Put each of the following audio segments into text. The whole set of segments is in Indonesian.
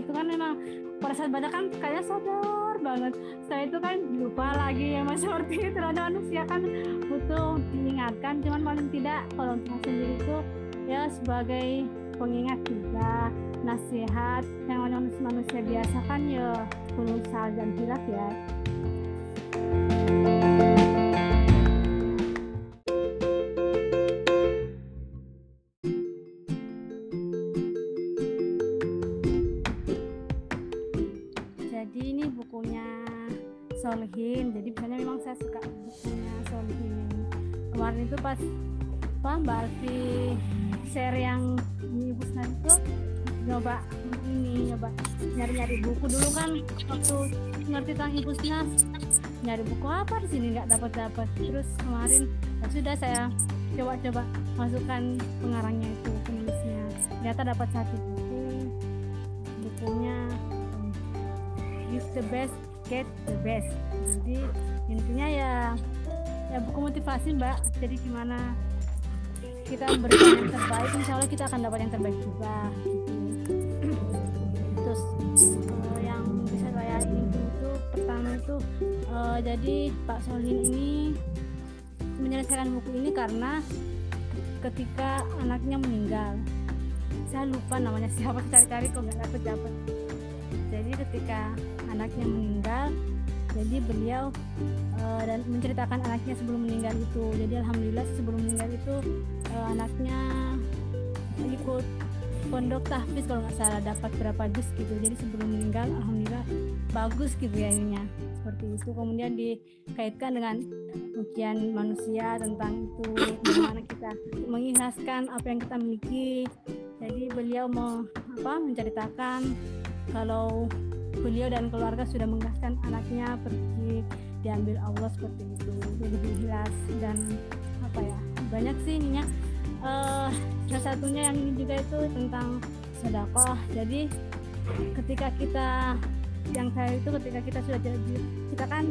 itu kan memang pada saat baca kan kayak sadar banget. Setelah itu kan lupa lagi ya mas seperti itu. Ada manusia kan butuh diingatkan. Cuman paling tidak kalau saya sendiri itu ya sebagai pengingat juga nasihat yang manusia, manusia biasa kan ya salah dan hilaf ya Mbak Alfi share yang ini Busnan itu nyoba ini nyoba nyari-nyari buku. Dulu kan waktu ngerti tentang Ibusnas nyari buku apa di sini nggak dapat dapat terus kemarin ya sudah saya coba-coba masukkan pengarangnya itu penulisnya. Ternyata dapat satu buku. Bukunya Give the best get the best. Jadi intinya ya ya buku motivasi mbak. Jadi gimana kita memberikan yang terbaik insya Allah kita akan dapat yang terbaik juga. Terus uh, yang bisa saya ingin itu pertama itu uh, jadi Pak Solin ini menyelesaikan buku ini karena ketika anaknya meninggal. Saya lupa namanya siapa cari-cari kok nggak dapet dapat jadi ketika anaknya meninggal jadi beliau uh, dan menceritakan anaknya sebelum meninggal itu. Jadi alhamdulillah sebelum meninggal itu uh, anaknya ikut pondok tahfiz kalau nggak salah dapat berapa juz gitu. Jadi sebelum meninggal alhamdulillah bagus gitu ya ininya. Seperti itu. Kemudian dikaitkan dengan ujian manusia tentang itu bagaimana kita mengikhlaskan apa yang kita miliki. Jadi beliau mau apa menceritakan kalau beliau dan keluarga sudah mengikhlaskan anaknya pergi diambil Allah seperti itu. Jadi ikhlas dan apa ya banyak sih ininya. Uh, salah satunya yang ini juga itu tentang sedekah. Jadi ketika kita yang saya itu ketika kita sudah jadi kita kan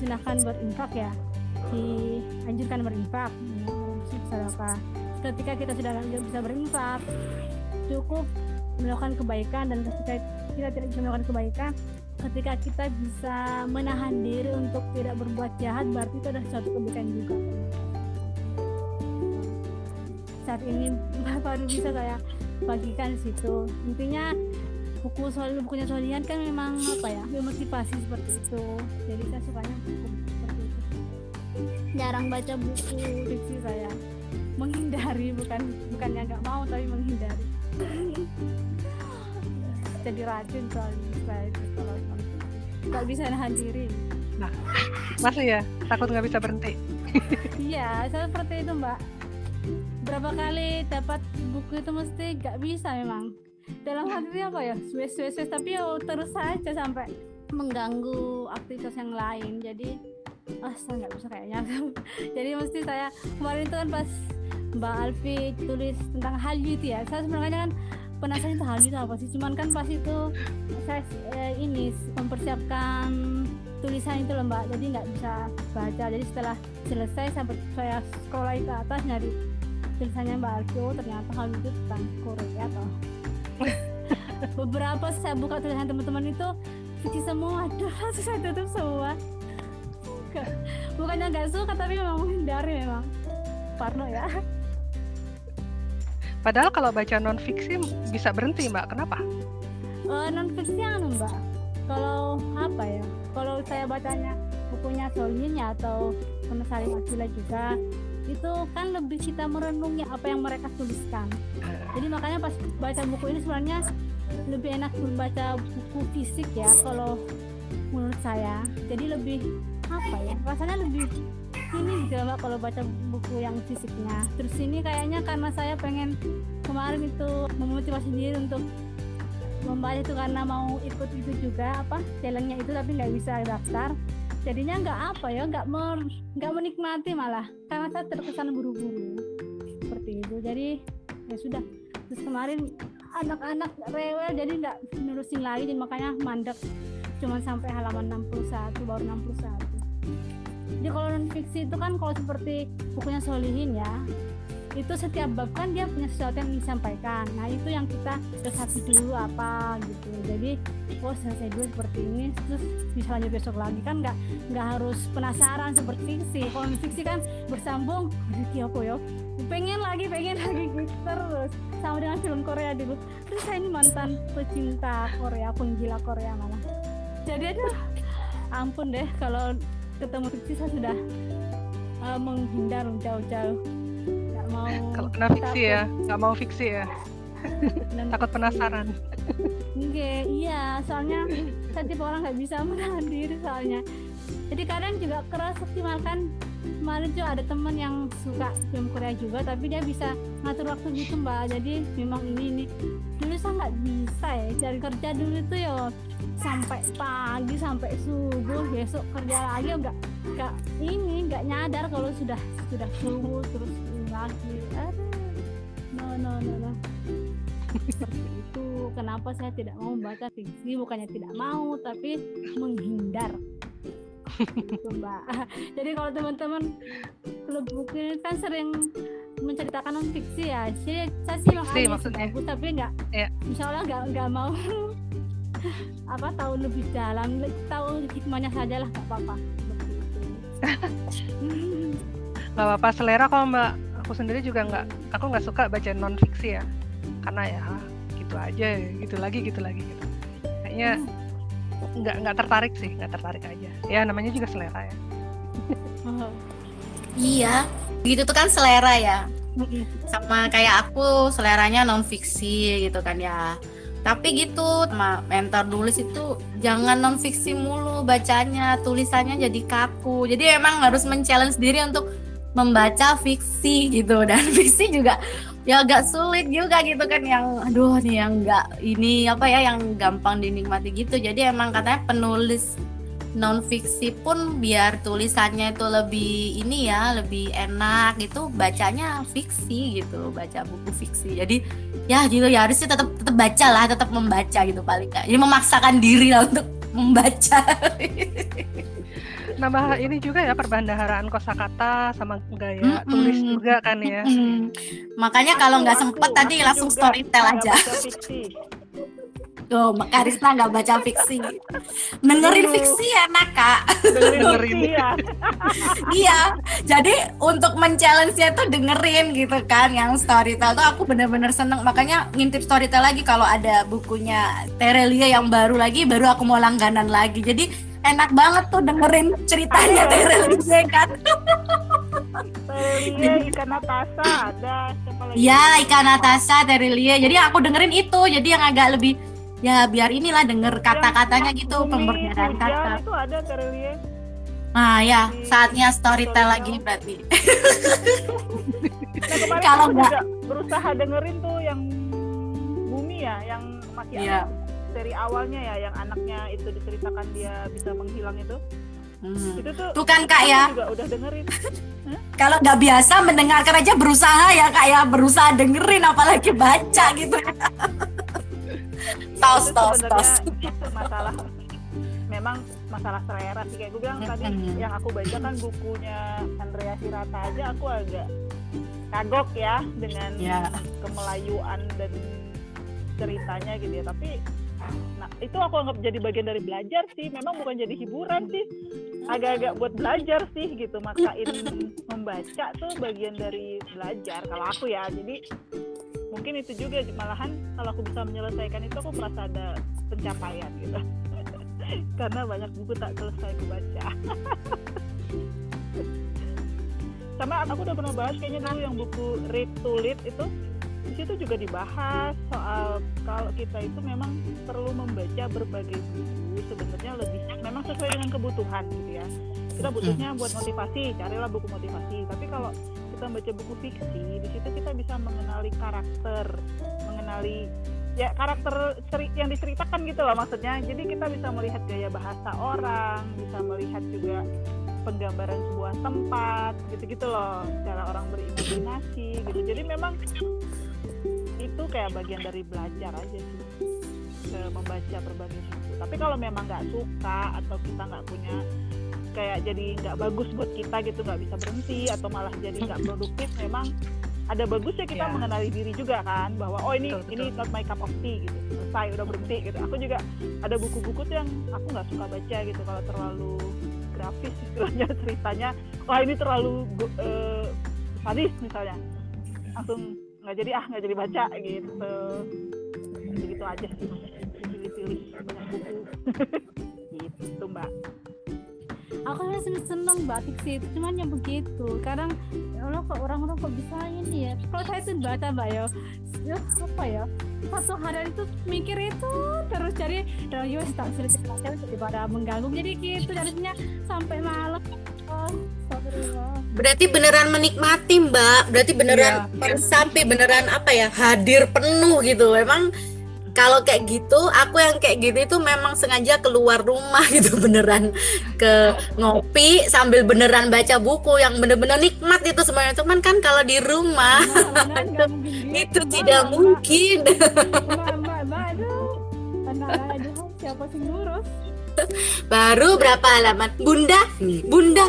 silahkan berinfak ya. Dianjurkan berinfak sedekah. Ketika kita sudah bisa berinfak cukup melakukan kebaikan dan ketika kita tidak bisa melakukan kebaikan. Ketika kita bisa menahan diri untuk tidak berbuat jahat berarti itu adalah suatu kebaikan juga. Saat ini baru bisa saya bagikan situ. Intinya buku soal bukunya Solian kan memang apa ya memotivasi seperti itu. Jadi saya sukanya buku seperti itu. Jarang baca buku diksi saya. Menghindari bukan bukannya nggak mau tapi menghindari jadi racun soalnya saya itu kalau nggak bisa nahan diri. Nah masih ya? Takut nggak bisa berhenti? Iya saya seperti itu mbak. Berapa kali dapat buku itu mesti nggak bisa memang. Dalam hati apa ya? Swes swes tapi ya terus saja sampai mengganggu aktivitas yang lain. Jadi ah saya nggak bisa kayaknya. Jadi mesti saya kemarin itu kan pas Mbak Alfi tulis tentang hal itu ya. Saya sebenarnya kan penasaran itu hal itu apa sih? Cuman kan pas itu saya eh, ini mempersiapkan tulisan itu loh mbak. Jadi nggak bisa baca. Jadi setelah selesai sampai saya scroll lagi ke atas nyari tulisannya mbak Alfio ternyata hal itu tentang Korea toh. Beberapa saya buka tulisan teman-teman itu fiksi semua. Aduh langsung saya tutup semua. Bukannya nggak suka tapi memang menghindari memang. Parno ya Padahal kalau baca non fiksi bisa berhenti mbak, kenapa? Uh, non fiksi anu mbak, kalau apa ya? Kalau saya bacanya bukunya Solinya atau sama Salim Akila juga, itu kan lebih kita merenungi apa yang mereka tuliskan. Jadi makanya pas baca buku ini sebenarnya lebih enak membaca buku fisik ya kalau menurut saya. Jadi lebih apa ya? Rasanya lebih ini juga mbak kalau baca buku yang fisiknya. Terus ini kayaknya karena saya pengen kemarin itu memotivasi diri untuk membaca itu karena mau ikut itu juga apa challenge itu tapi nggak bisa daftar. Jadinya nggak apa ya nggak nggak menikmati malah karena saya terkesan buru-buru. Seperti itu. Jadi ya sudah. Terus kemarin anak-anak rewel jadi nggak nurusin lagi jadi makanya mandek. Cuma sampai halaman 61 baru 61 jadi kalau non fiksi itu kan kalau seperti bukunya Solihin ya itu setiap bab kan dia punya sesuatu yang disampaikan. Nah itu yang kita resapi dulu apa gitu. Jadi oh selesai dulu seperti ini terus bisa lanjut besok lagi. Kan nggak nggak harus penasaran seperti fiksi. Kalau fiksi kan bersambung. Aduh apa ya? Pengen lagi pengen lagi gitu terus. Sama dengan film Korea dulu. Terus saya ini mantan pecinta Korea penggila Korea malah jadi aduh ampun deh kalau ketemu fiksi saya sudah uh, menghindar jauh-jauh. Nggak mau kalau kena fiksi ya? nggak mau fiksi ya? Dan takut penasaran. Enggak, iya soalnya saya tipe orang nggak bisa menahan diri soalnya. Jadi kadang juga keras optimalkan kemarin tuh ada temen yang suka film Korea juga tapi dia bisa ngatur waktu gitu mbak. Jadi memang ini ini. Dulu saya nggak bisa ya cari kerja dulu tuh ya sampai pagi sampai subuh besok kerja lagi enggak enggak ini enggak nyadar kalau sudah sudah subuh terus lagi. Aduh no no no no. Seperti itu. Kenapa saya tidak mau membaca fiksi? Bukannya tidak mau tapi menghindar. Gitu, mbak. Jadi kalau teman-teman klub buku ini kan sering menceritakan non fiksi ya. Saya, saya sih fiksi, maksudnya? bagus tapi nggak ya. insya Allah nggak nggak mau apa tahu lebih dalam tahu hikmahnya saja lah nggak apa-apa. Nggak apa-apa selera kalau mbak aku sendiri juga nggak aku nggak suka baca non fiksi ya. Karena ya gitu aja gitu lagi gitu lagi gitu. Kayaknya nggak nggak tertarik sih nggak tertarik aja. Ya namanya juga selera ya. Iya gitu tuh kan selera ya. Sama kayak aku seleranya non fiksi gitu kan ya tapi gitu sama mentor nulis itu jangan non fiksi mulu bacanya tulisannya jadi kaku. Jadi emang harus men-challenge diri untuk membaca fiksi gitu. Dan fiksi juga ya agak sulit juga gitu kan yang aduh nih yang enggak ini apa ya yang gampang dinikmati gitu. Jadi emang katanya penulis non fiksi pun biar tulisannya itu lebih ini ya lebih enak gitu bacanya fiksi gitu baca buku fiksi jadi ya gitu ya harusnya tetap tetap baca lah tetap membaca gitu paling nggak jadi memaksakan diri lah untuk membaca nambah ini juga ya perbandaharaan kosakata sama gaya mm -mm. tulis juga kan ya. Mm -mm. Makanya kalau nggak sempet aku, tadi aku langsung storytell aja. Tuh, Karisma nggak baca fiksi. Dengerin fiksi enak, Kak. Dengerin. iya. iya. Jadi untuk men-challenge-nya tuh dengerin gitu kan yang storytell tuh aku bener-bener seneng. Makanya ngintip storytell lagi kalau ada bukunya Terelia yang baru lagi baru aku mau langganan lagi. Jadi enak banget tuh dengerin ceritanya Terelize kan Terelie, ikan Natasa ada Ya, ikan Natasa, Terelie. Jadi aku dengerin itu, jadi yang agak lebih ya biar inilah denger kata-katanya gitu pemberdayaan kata. Itu ada Terelie. Nah ya, saatnya storytell lagi berarti. nah, Kalau nggak berusaha dengerin tuh yang bumi ya, yang masih ya dari awalnya ya yang anaknya itu diceritakan dia bisa menghilang itu Hmm. Itu tuh, tuh kan kak ya. Juga udah dengerin. Kalau nggak biasa mendengarkan aja berusaha ya kak ya berusaha dengerin apalagi baca gitu. Tos tos tos. Masalah memang masalah selera sih kayak gue bilang tadi yang aku baca kan bukunya Andrea Hirata aja aku agak kagok ya dengan yeah. kemelayuan dan ceritanya gitu ya tapi Nah, itu aku anggap jadi bagian dari belajar sih. Memang bukan jadi hiburan sih. Agak-agak buat belajar sih gitu. Maksain membaca tuh bagian dari belajar kalau aku ya. Jadi mungkin itu juga malahan kalau aku bisa menyelesaikan itu aku merasa ada pencapaian gitu. Karena banyak buku tak selesai kubaca. Sama aku udah pernah bahas kayaknya dulu yang buku Read to Lead itu di situ juga dibahas soal kalau kita itu memang perlu membaca berbagai buku sebenarnya lebih memang sesuai dengan kebutuhan gitu ya kita butuhnya buat motivasi carilah buku motivasi tapi kalau kita baca buku fiksi di situ kita bisa mengenali karakter mengenali ya karakter yang diceritakan gitu loh maksudnya. Jadi kita bisa melihat gaya bahasa orang bisa melihat juga penggambaran sebuah tempat gitu-gitu loh cara orang berimajinasi gitu. Jadi memang itu kayak bagian dari belajar aja sih ke membaca berbagai buku. Tapi kalau memang nggak suka atau kita nggak punya kayak jadi nggak bagus buat kita gitu nggak bisa berhenti atau malah jadi nggak produktif memang ada bagusnya kita Ya. mengenali diri juga kan bahwa oh ini Betul, betul. ini not my cup of tea gitu. Selesai udah berhenti gitu. Aku juga ada buku-buku tuh yang aku nggak suka baca gitu kalau terlalu grafis istilahnya ceritanya. Wah ini terlalu eh, sadis misalnya. Langsung nggak jadi ah nggak jadi baca gitu. Gitu aja sih pilih-pilih banyak buku. Gitu mbak aku sebenarnya seneng, seneng batik sih cuman yang begitu kadang ya Allah kok orang-orang kok bisa ini ya kalau saya tuh baca mbak ya ya apa ya satu hari itu mikir itu terus jadi dan yo tak selesai baca daripada mengganggu jadi gitu jadinya sampai malam oh. Berarti beneran menikmati Mbak. Berarti beneran Iya. sampai beneran apa ya hadir penuh gitu. Emang kalau kayak gitu, aku yang kayak gitu itu memang sengaja keluar rumah gitu beneran ke ngopi sambil beneran baca buku yang bener-bener nikmat itu sebenarnya. Cuman kan kalau di rumah gitu, itu Mbak, tidak mungkin. Siapa sih ngurus Baru berapa halaman? Bunda, Bunda.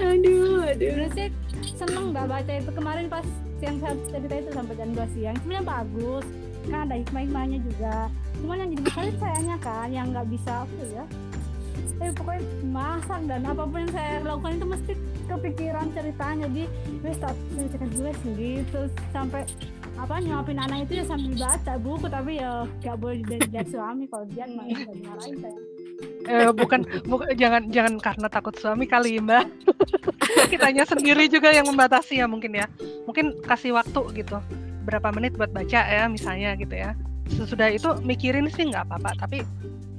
aduh, aduh. Seneng mbak baca itu kemarin pas yang saya cerita itu sampai jam 2 siang. Sebenarnya bagus kan ada hikmah-hikmahnya juga. Cuman yang jadi masalah sayangnya kan yang nggak bisa apa ya? Eh pokoknya masak dan apa pun yang saya lakukan itu mesti kepikiran ceritanya. Jadi wes tak cerita sendiri. Terus sampai apa nyuapin anak itu ya sambil baca buku. Tapi ya nggak boleh dari suami. Kalau dia nggak dimarahin saya. Eh, bukan, bukan jangan jangan karena takut suami kali mbak kitanya sendiri juga yang membatasi ya mungkin ya. Mungkin kasih waktu gitu. Berapa menit buat baca ya misalnya gitu ya. Sesudah itu mikirin sih nggak apa-apa tapi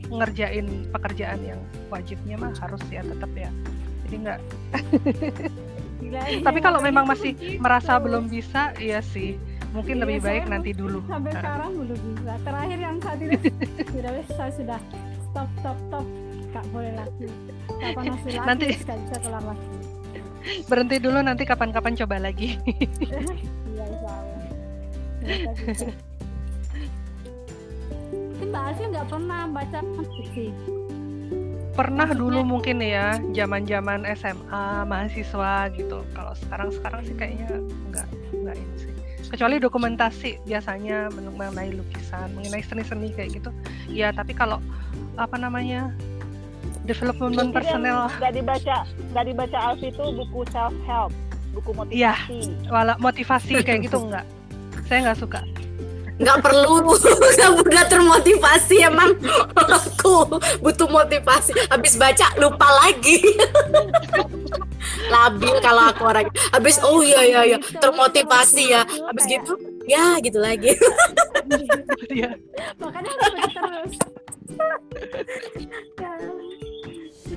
ngerjain pekerjaan yang wajibnya mah harus ya tetap ya. Jadi nggak Gila, tapi iya, kalau memang masih begitu. merasa belum bisa iya sih. Mungkin Iya, lebih baik nanti dulu. sampai Nah. sekarang belum bisa. Terakhir yang saat ini sudah saya sudah stop stop stop. Nggak boleh lagi. Kapan masih lagi Nanti- bisa kelar lagi berhenti dulu nanti kapan-kapan coba lagi. Iya. Mungkin Mbak Alfi nggak pernah baca fiksi pernah Maksudnya- dulu mungkin ya zaman-zaman SMA mahasiswa gitu. Kalau sekarang sekarang sih kayaknya nggak nggak ini sih. Kecuali dokumentasi biasanya men- mengenai lukisan mengenai seni-seni kayak gitu. Ya tapi kalau apa namanya development personal. nggak dibaca nggak dibaca Alfi itu buku self help buku Iya. motivasi wala motivasi kayak gitu nggak? Saya nggak suka. Nggak perlu. Kamu udah termotivasi emang. Aku butuh motivasi. Habis baca lupa lagi. Labil kalau aku orang. Habis oh iya iya iya. Termotivasi ya. Habis gitu ya gitu lagi. Ya makanya harus terus. Ya,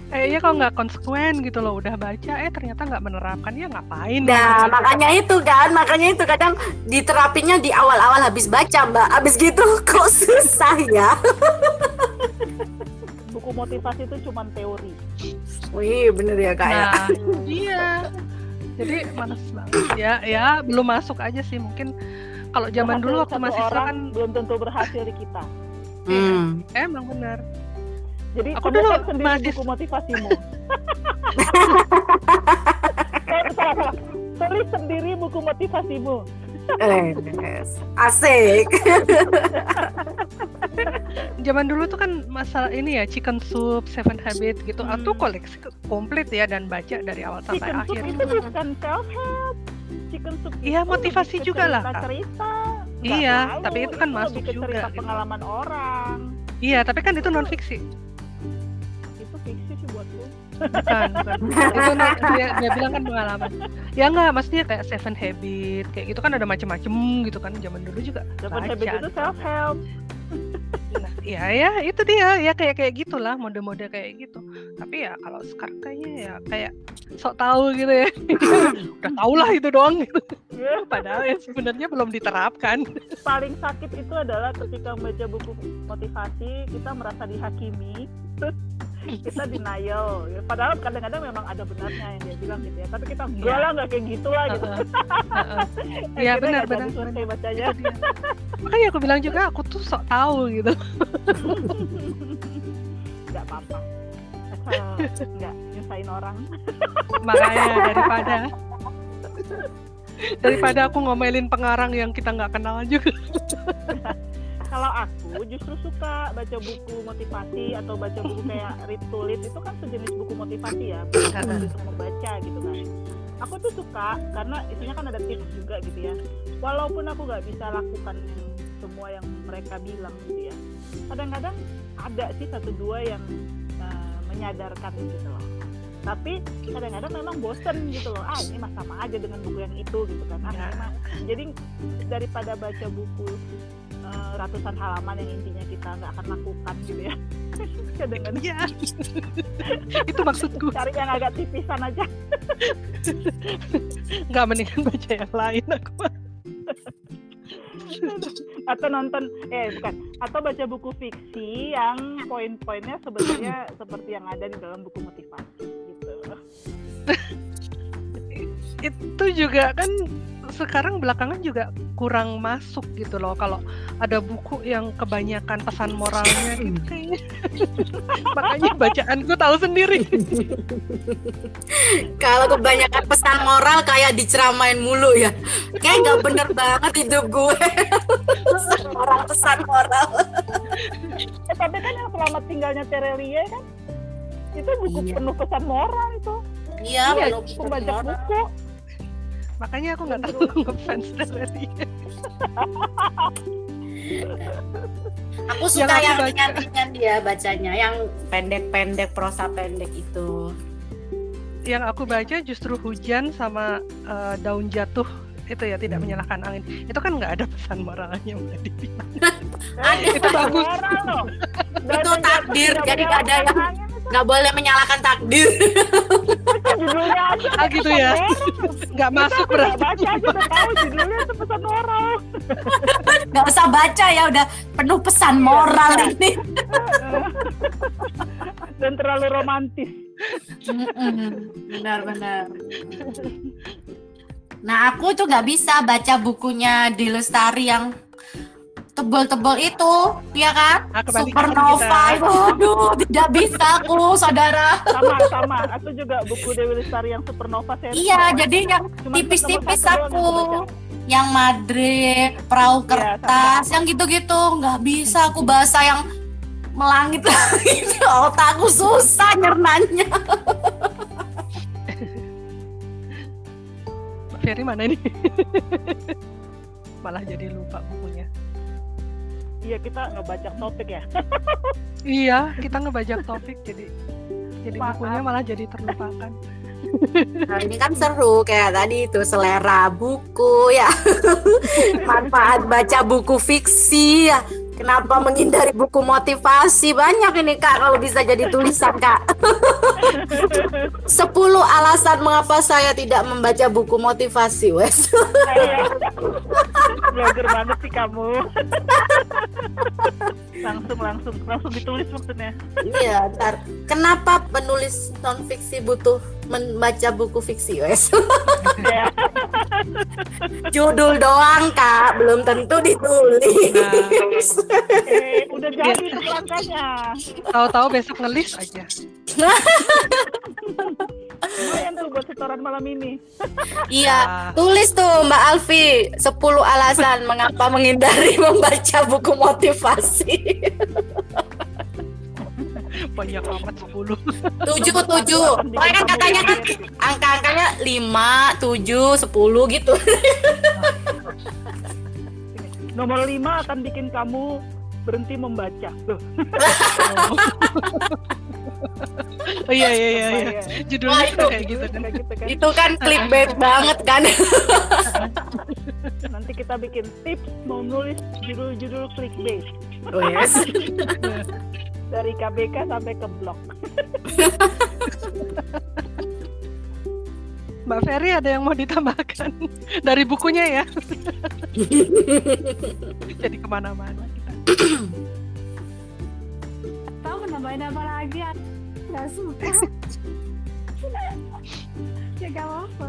kayaknya kalau nggak konsekuen gitu loh udah baca eh ternyata nggak menerapkan ya ngapain nah makanya itu kan makanya itu kadang diterapinya di awal-awal habis baca mbak habis gitu kok susah ya buku motivasi itu cuma teori wih bener ya kak ya Nah, iya. Jadi males banget. Ya, ya belum masuk aja sih mungkin kalau zaman dulu waktu mahasiswa orang kan belum tentu berhasil di kita Hmm. emang benar. Jadi Aku dulu sendiri buku motivasimu Eh, salah, salah. tulis sendiri buku motivasimu Eh, asik Zaman dulu tuh kan masalah ini ya chicken soup, seven habit gitu. Hmm. Aku koleksi komplit ya dan baca dari awal sampai chicken soup akhir. itu bukan self help chicken soup Iya, itu motivasi juga lah, cerita cerita Iya, tapi itu kan masuk lebih ke juga cerita gitu. pengalaman orang Iya, tapi kan itu non fiksi. Bukan, bukan. itu dia, dia bilang kan pengalaman. Ya enggak, maksudnya kayak seven habit kayak gitu kan ada macem-macem gitu kan zaman dulu juga. Seven baca habit itu gitu. self help Nah, ya ya itu dia ya kayak kayak gitulah mode-mode kayak gitu. Tapi ya kalau sekarang kayaknya ya kayak sok tahu gitu ya. Udah tau lah itu doang gitu. Padahal ya sebenarnya belum diterapkan. paling sakit itu adalah ketika membaca buku motivasi kita merasa dihakimi terus kita denial padahal kadang-kadang memang ada benarnya yang dia bilang gitu ya tapi kita enggak Iya. lah nggak kayak gitu lah gitu Iya benar benar. selesai bacanya. Makanya aku bilang juga aku tuh sok tahu gitu. nggak apa-apa nggak nyusahin orang. makanya daripada daripada aku ngomelin pengarang yang kita nggak kenal juga Kalau aku justru suka baca buku motivasi atau baca buku kayak read to lead itu kan sejenis buku motivasi ya, buku untuk membaca gitu kan. Aku tuh suka karena isinya kan ada tips juga gitu ya. Walaupun aku nggak bisa lakukan semua yang mereka bilang gitu ya. Kadang-kadang ada sih satu dua yang eh, menyadarkan gitu loh. Tapi kadang-kadang memang bosen gitu loh. Ah ini mah sama aja dengan buku yang itu gitu kan. Ah, mah- jadi daripada baca buku eh, ratusan halaman yang intinya kita nggak akan lakukan gitu ya. Kadang-kadang ya itu maksudku cari yang agak tipisan aja. nggak mendingan baca yang lain aku atau nonton eh bukan atau baca buku fiksi yang poin-poinnya sebenarnya seperti yang ada di dalam buku motivasi gitu. itu juga kan sekarang belakangan juga kurang masuk gitu loh kalau ada buku yang kebanyakan pesan moralnya gitu kayaknya makanya bacaanku tahu sendiri Kalau kebanyakan pesan moral kayak diceramain mulu ya. Kayak nggak bener banget hidup gue. pesan moral, pesan moral. Eh, tapi kan yang selamat tinggalnya Terelie kan itu buku Iya. penuh pesan moral itu. Iya, Iya, belum Pembaca buku. Makanya aku nggak tahu ngefans dari Aku Yang suka aku yang baca. ringan-ringan dia bacanya, yang pendek-pendek, prosa pendek itu. yang aku baca justru hujan sama eh, daun jatuh itu ya tidak menyalahkan angin itu kan nggak ada pesan moralnya Mbak Divi. Ada. Itu bagus. Itu yang takdir, jadi nggak ada yang- Nggak boleh menyalahkan takdir. judulnya aja ah gitu ya nggak masuk berarti baca aja udah tahu judulnya itu pesan moral. Nggak usah baca ya, udah penuh pesan moral ini. Dan terlalu romantis. Benar-benar. Nah, aku tuh nggak bisa baca bukunya di Lestari yang tebel-tebel itu, ya kan? Ah, kebalikan Supernova, kita. itu, aduh, tidak bisa aku, saudara. Sama sama. Aku juga buku Dewi Lestari yang Supernova series. Iya, jadi yang tipis-tipis aku. yang Madrid, perahu Iya, kertas, yang gitu-gitu, nggak bisa aku bahasa yang melangit langit otakku susah nyernanya Ferry mana ini malah jadi lupa bukunya Iya kita ngebaca topik ya. iya kita ngebajak topik jadi jadi Maaf. bukunya malah jadi terlupakan Nah, ini kan seru kayak tadi itu selera buku ya. Manfaat baca buku fiksi ya. Kenapa menghindari buku motivasi? Banyak ini Kak kalau bisa jadi tulisan Kak. 10 alasan mengapa saya tidak membaca buku motivasi, Wes. Blogger banget sih kamu. langsung langsung langsung ditulis maksudnya. Iya, ntar. Kenapa penulis non fiksi butuh membaca buku fiksi, Wes? Ya. Judul doang, Kak, belum tentu ditulis. Eh, udah jadi itu langkahnya. tahu-tahu besok ngelis aja Lumayan tuh buat setoran malam ini. Iya, Ah. tulis tuh Mbak Alfi 10 alasan mengapa menghindari membaca buku motivasi. Banyak amat 10 tujuh tujuh. Pokoknya kan katanya kan angka-angkanya 5, 7, 10 gitu. Nomor 5 akan bikin kamu berhenti membaca. Loh, oh iya iya iya, iya. bahaya. judulnya Wah, tuh itu- kayak gitu kan Kayak gitu kan. Itu kan clickbait banget kan. Nanti kita bikin tips mau nulis judul-judul clickbait Oh, yes. dari KBK sampai ke blog. Mbak Ferry ada yang mau ditambahkan? Dari bukunya ya? Jadi ke mana-mana kita. Tahu nambahin apa lagi? Nggak suka. Ya gak apa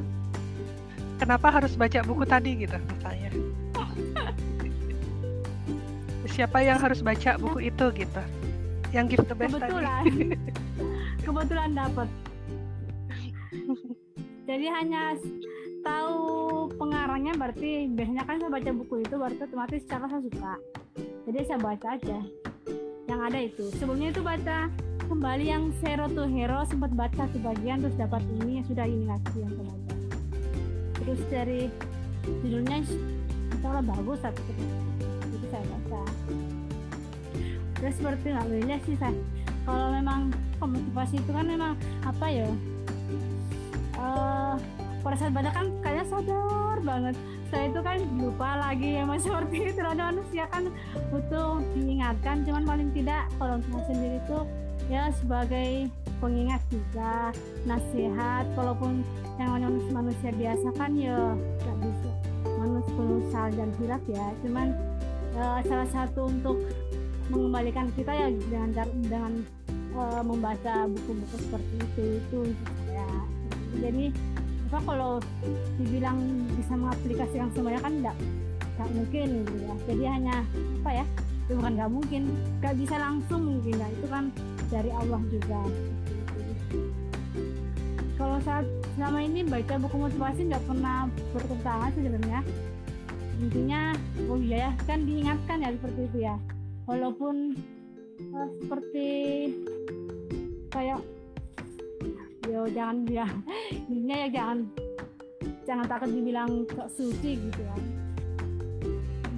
kenapa harus baca buku tadi gitu misalnya? Siapa yang harus baca buku itu gitu yang give the best tadi. Kebetulan. Kebetulan dapat jadi hanya tahu pengarangnya berarti biasanya kan saya baca buku itu berarti otomatis secara saya suka. Jadi saya baca aja yang ada itu. Sebelumnya itu baca kembali yang Zero to Hero sempat baca sebagian terus dapat ini sudah ini lagi yang saya baca. Terus dari judulnya salah bagus tapi itu saya baca terus seperti nggak beda sih saya kalau memang motivasi itu kan memang apa ya? Eh pada saat baca kan kayaknya sadar banget. Saya itu kan lupa lagi emang seperti itu. Ada manusia kan butuh diingatkan. Cuman paling tidak kalau saya sendiri itu ya sebagai pengingat juga nasihat. Walaupun yang manusia, manusia biasa kan ya nggak bisa. Manusia penuh salah dan hilaf ya. Cuman eh, salah satu untuk mengembalikan kita ya dengan cara- dengan eh, membaca buku-buku seperti itu itu saya jadi apa kalau dibilang bisa mengaplikasikan semuanya kan enggak nggak mungkin gitu ya. Jadi hanya apa ya itu bukan nggak mungkin nggak bisa langsung mungkin. Ya itu kan dari Allah juga. Kalau saat selama ini baca buku motivasi nggak pernah bertentangan sebenarnya. Intinya oh iya ya kan diingatkan ya seperti itu ya walaupun eh, seperti kayak yo jangan bilang intinya ya jangan jangan takut dibilang sok suci gitu ya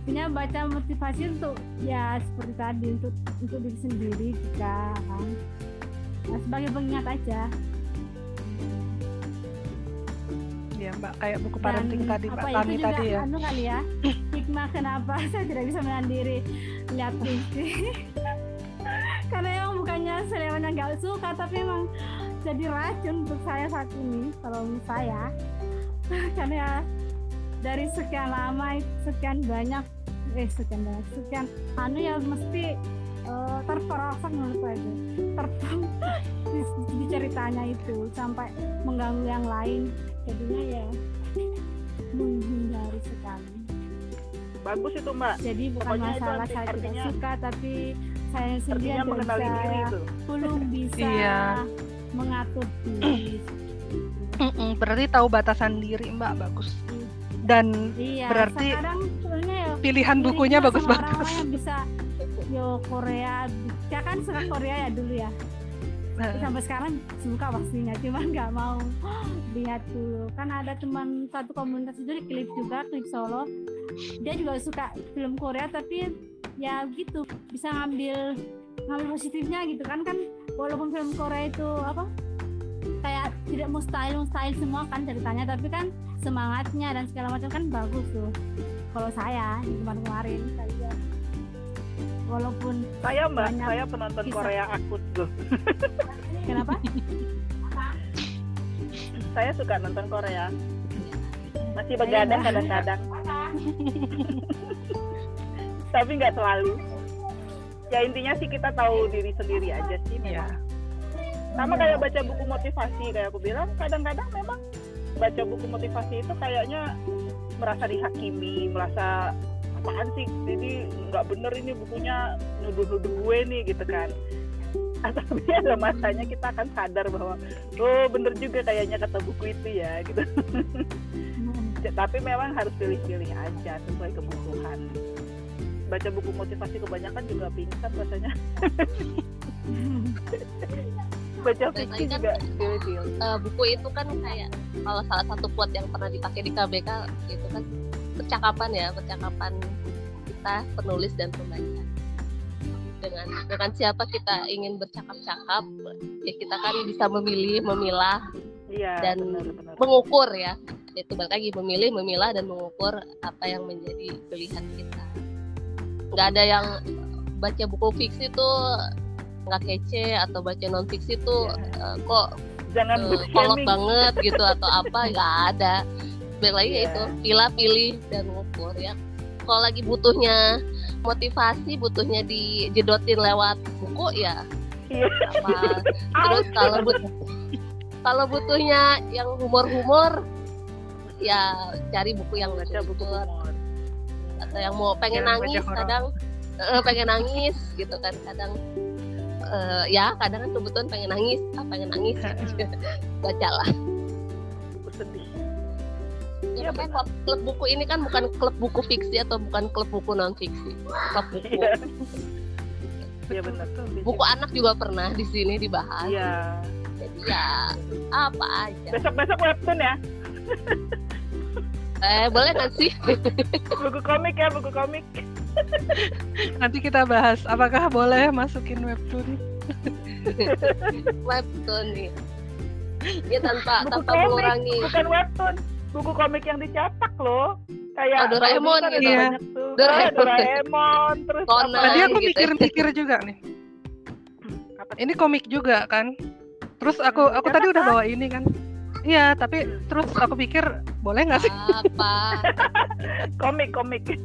intinya baca motivasi untuk ya seperti tadi untuk untuk diri sendiri juga kan. Nah, sebagai pengingat aja. Ya mbak kayak buku Dan parenting tadi mbak apa ya, juga tadi ya. anu kali ya hikmah kenapa saya tidak bisa menahan diri lihat TV karena emang bukannya selewanya nggak suka tapi emang jadi racun untuk saya saat ini kalau saya. Karena dari sekian lama sekian banyak eh sekian banyak sekian anu ya mesti eh, terperosok menurut saya itu. Di, ceritanya itu sampai mengganggu yang lain. Jadinya ya menghindari bagus itu mbak. Jadi bukan Pokoknya itu masalah arti- saya tidak suka tapi saya sendiri yang mengenali bisa diri itu. belum bisa Iya. mengatur diri. Mm-mm, berarti tahu batasan diri mbak bagus. Dan iya Berarti sekarang ya pilihan bukunya bagus-bagus. bisa yo Korea. Ya kan suka Korea ya dulu ya sampai sekarang suka pastinya cuman nggak mau. Lihat dulu. Kan ada teman satu komunitas itu di klip juga klip Solo. Dia juga suka film Korea tapi ya gitu bisa ngambil ngambil positifnya gitu kan. Kan walaupun film Korea itu apa kayak tidak mustahil mustahil semua kan ceritanya tapi kan semangatnya dan segala macam kan bagus tuh. Kalau saya di kemarin kemarin walaupun saya mbak Banyak saya penonton kisah. Korea akut tuh. Kenapa? Saya suka nonton Korea. Masih begadang kadang-kadang. Tapi nggak selalu. Ya intinya sih kita tahu diri sendiri aja sih ya memang. Sama kayak baca buku motivasi kayak aku bilang kadang-kadang memang baca buku motivasi itu kayaknya merasa dihakimi merasa apaan sih? Jadi nggak bener ini bukunya nuduh-nuduh gue nih gitu kan. Ah, tapi ada masanya kita akan sadar bahwa oh bener juga kayaknya kata buku itu ya gitu. Tapi memang harus pilih-pilih aja sesuai kebutuhan. Baca buku motivasi kebanyakan juga pingsan rasanya. Baca fiksi kan- juga pilih-pilih. Eh, buku itu kan kayak kalau salah satu quote yang pernah dipakai di KBK itu kan percakapan ya percakapan kita penulis dan pembaca. Dengan dengan siapa kita ingin bercakap-cakap ya kita kan bisa memilih memilah iya dan benar-benar mengukur ya. Itu balik lagi memilih memilah dan mengukur apa yang menjadi pilihan kita. Nggak ada yang baca buku fiksi tuh nggak kece atau baca non fiksi tuh eh, kok jangan shaming. banget gitu atau apa nggak ada balik lagi Iya. itu. Pilih pilih dan ngukur ya. Kalau lagi butuhnya motivasi butuhnya dijedotin lewat buku ya Iya. terus kalau but kalau butuhnya yang humor-humor ya cari buku yang baca buku lucu humor. Atau yang mau pengen baca nangis kadang eh, pengen nangis gitu kan kadang eh, ya kadang kan kebetulan pengen nangis ah pengen nangis. Bacalah sedih Ya, Iya, klub, klub buku ini kan bukan klub buku fiksi atau bukan klub buku non fiksi. Klub buku. iya iya benar Buku anak juga pernah di sini dibahas. iya Jadi ya apa aja. besok besok webtoon ya Eh boleh nggak sih? buku komik ya buku komik Nanti kita bahas apakah boleh masukin webtoon. Webtoon nih. Ya tanpa buku tanpa komik mengurangi. bukan webtoon buku komik yang dicetak loh kayak Oh, Doraemon kan ada gitu. tuh. Doraemon. Ah, Doraemon terus Conan. apa Tadi aku gitu. mikir-mikir juga nih. Ini komik juga kan. Terus aku aku Enak tadi udah kan? bawa ini kan. Iya, tapi terus aku pikir boleh nggak sih? Apa? komik komik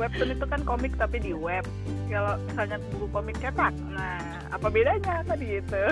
webtoon itu kan komik tapi di web kalau misalnya buku komik cetak nah apa bedanya tadi itu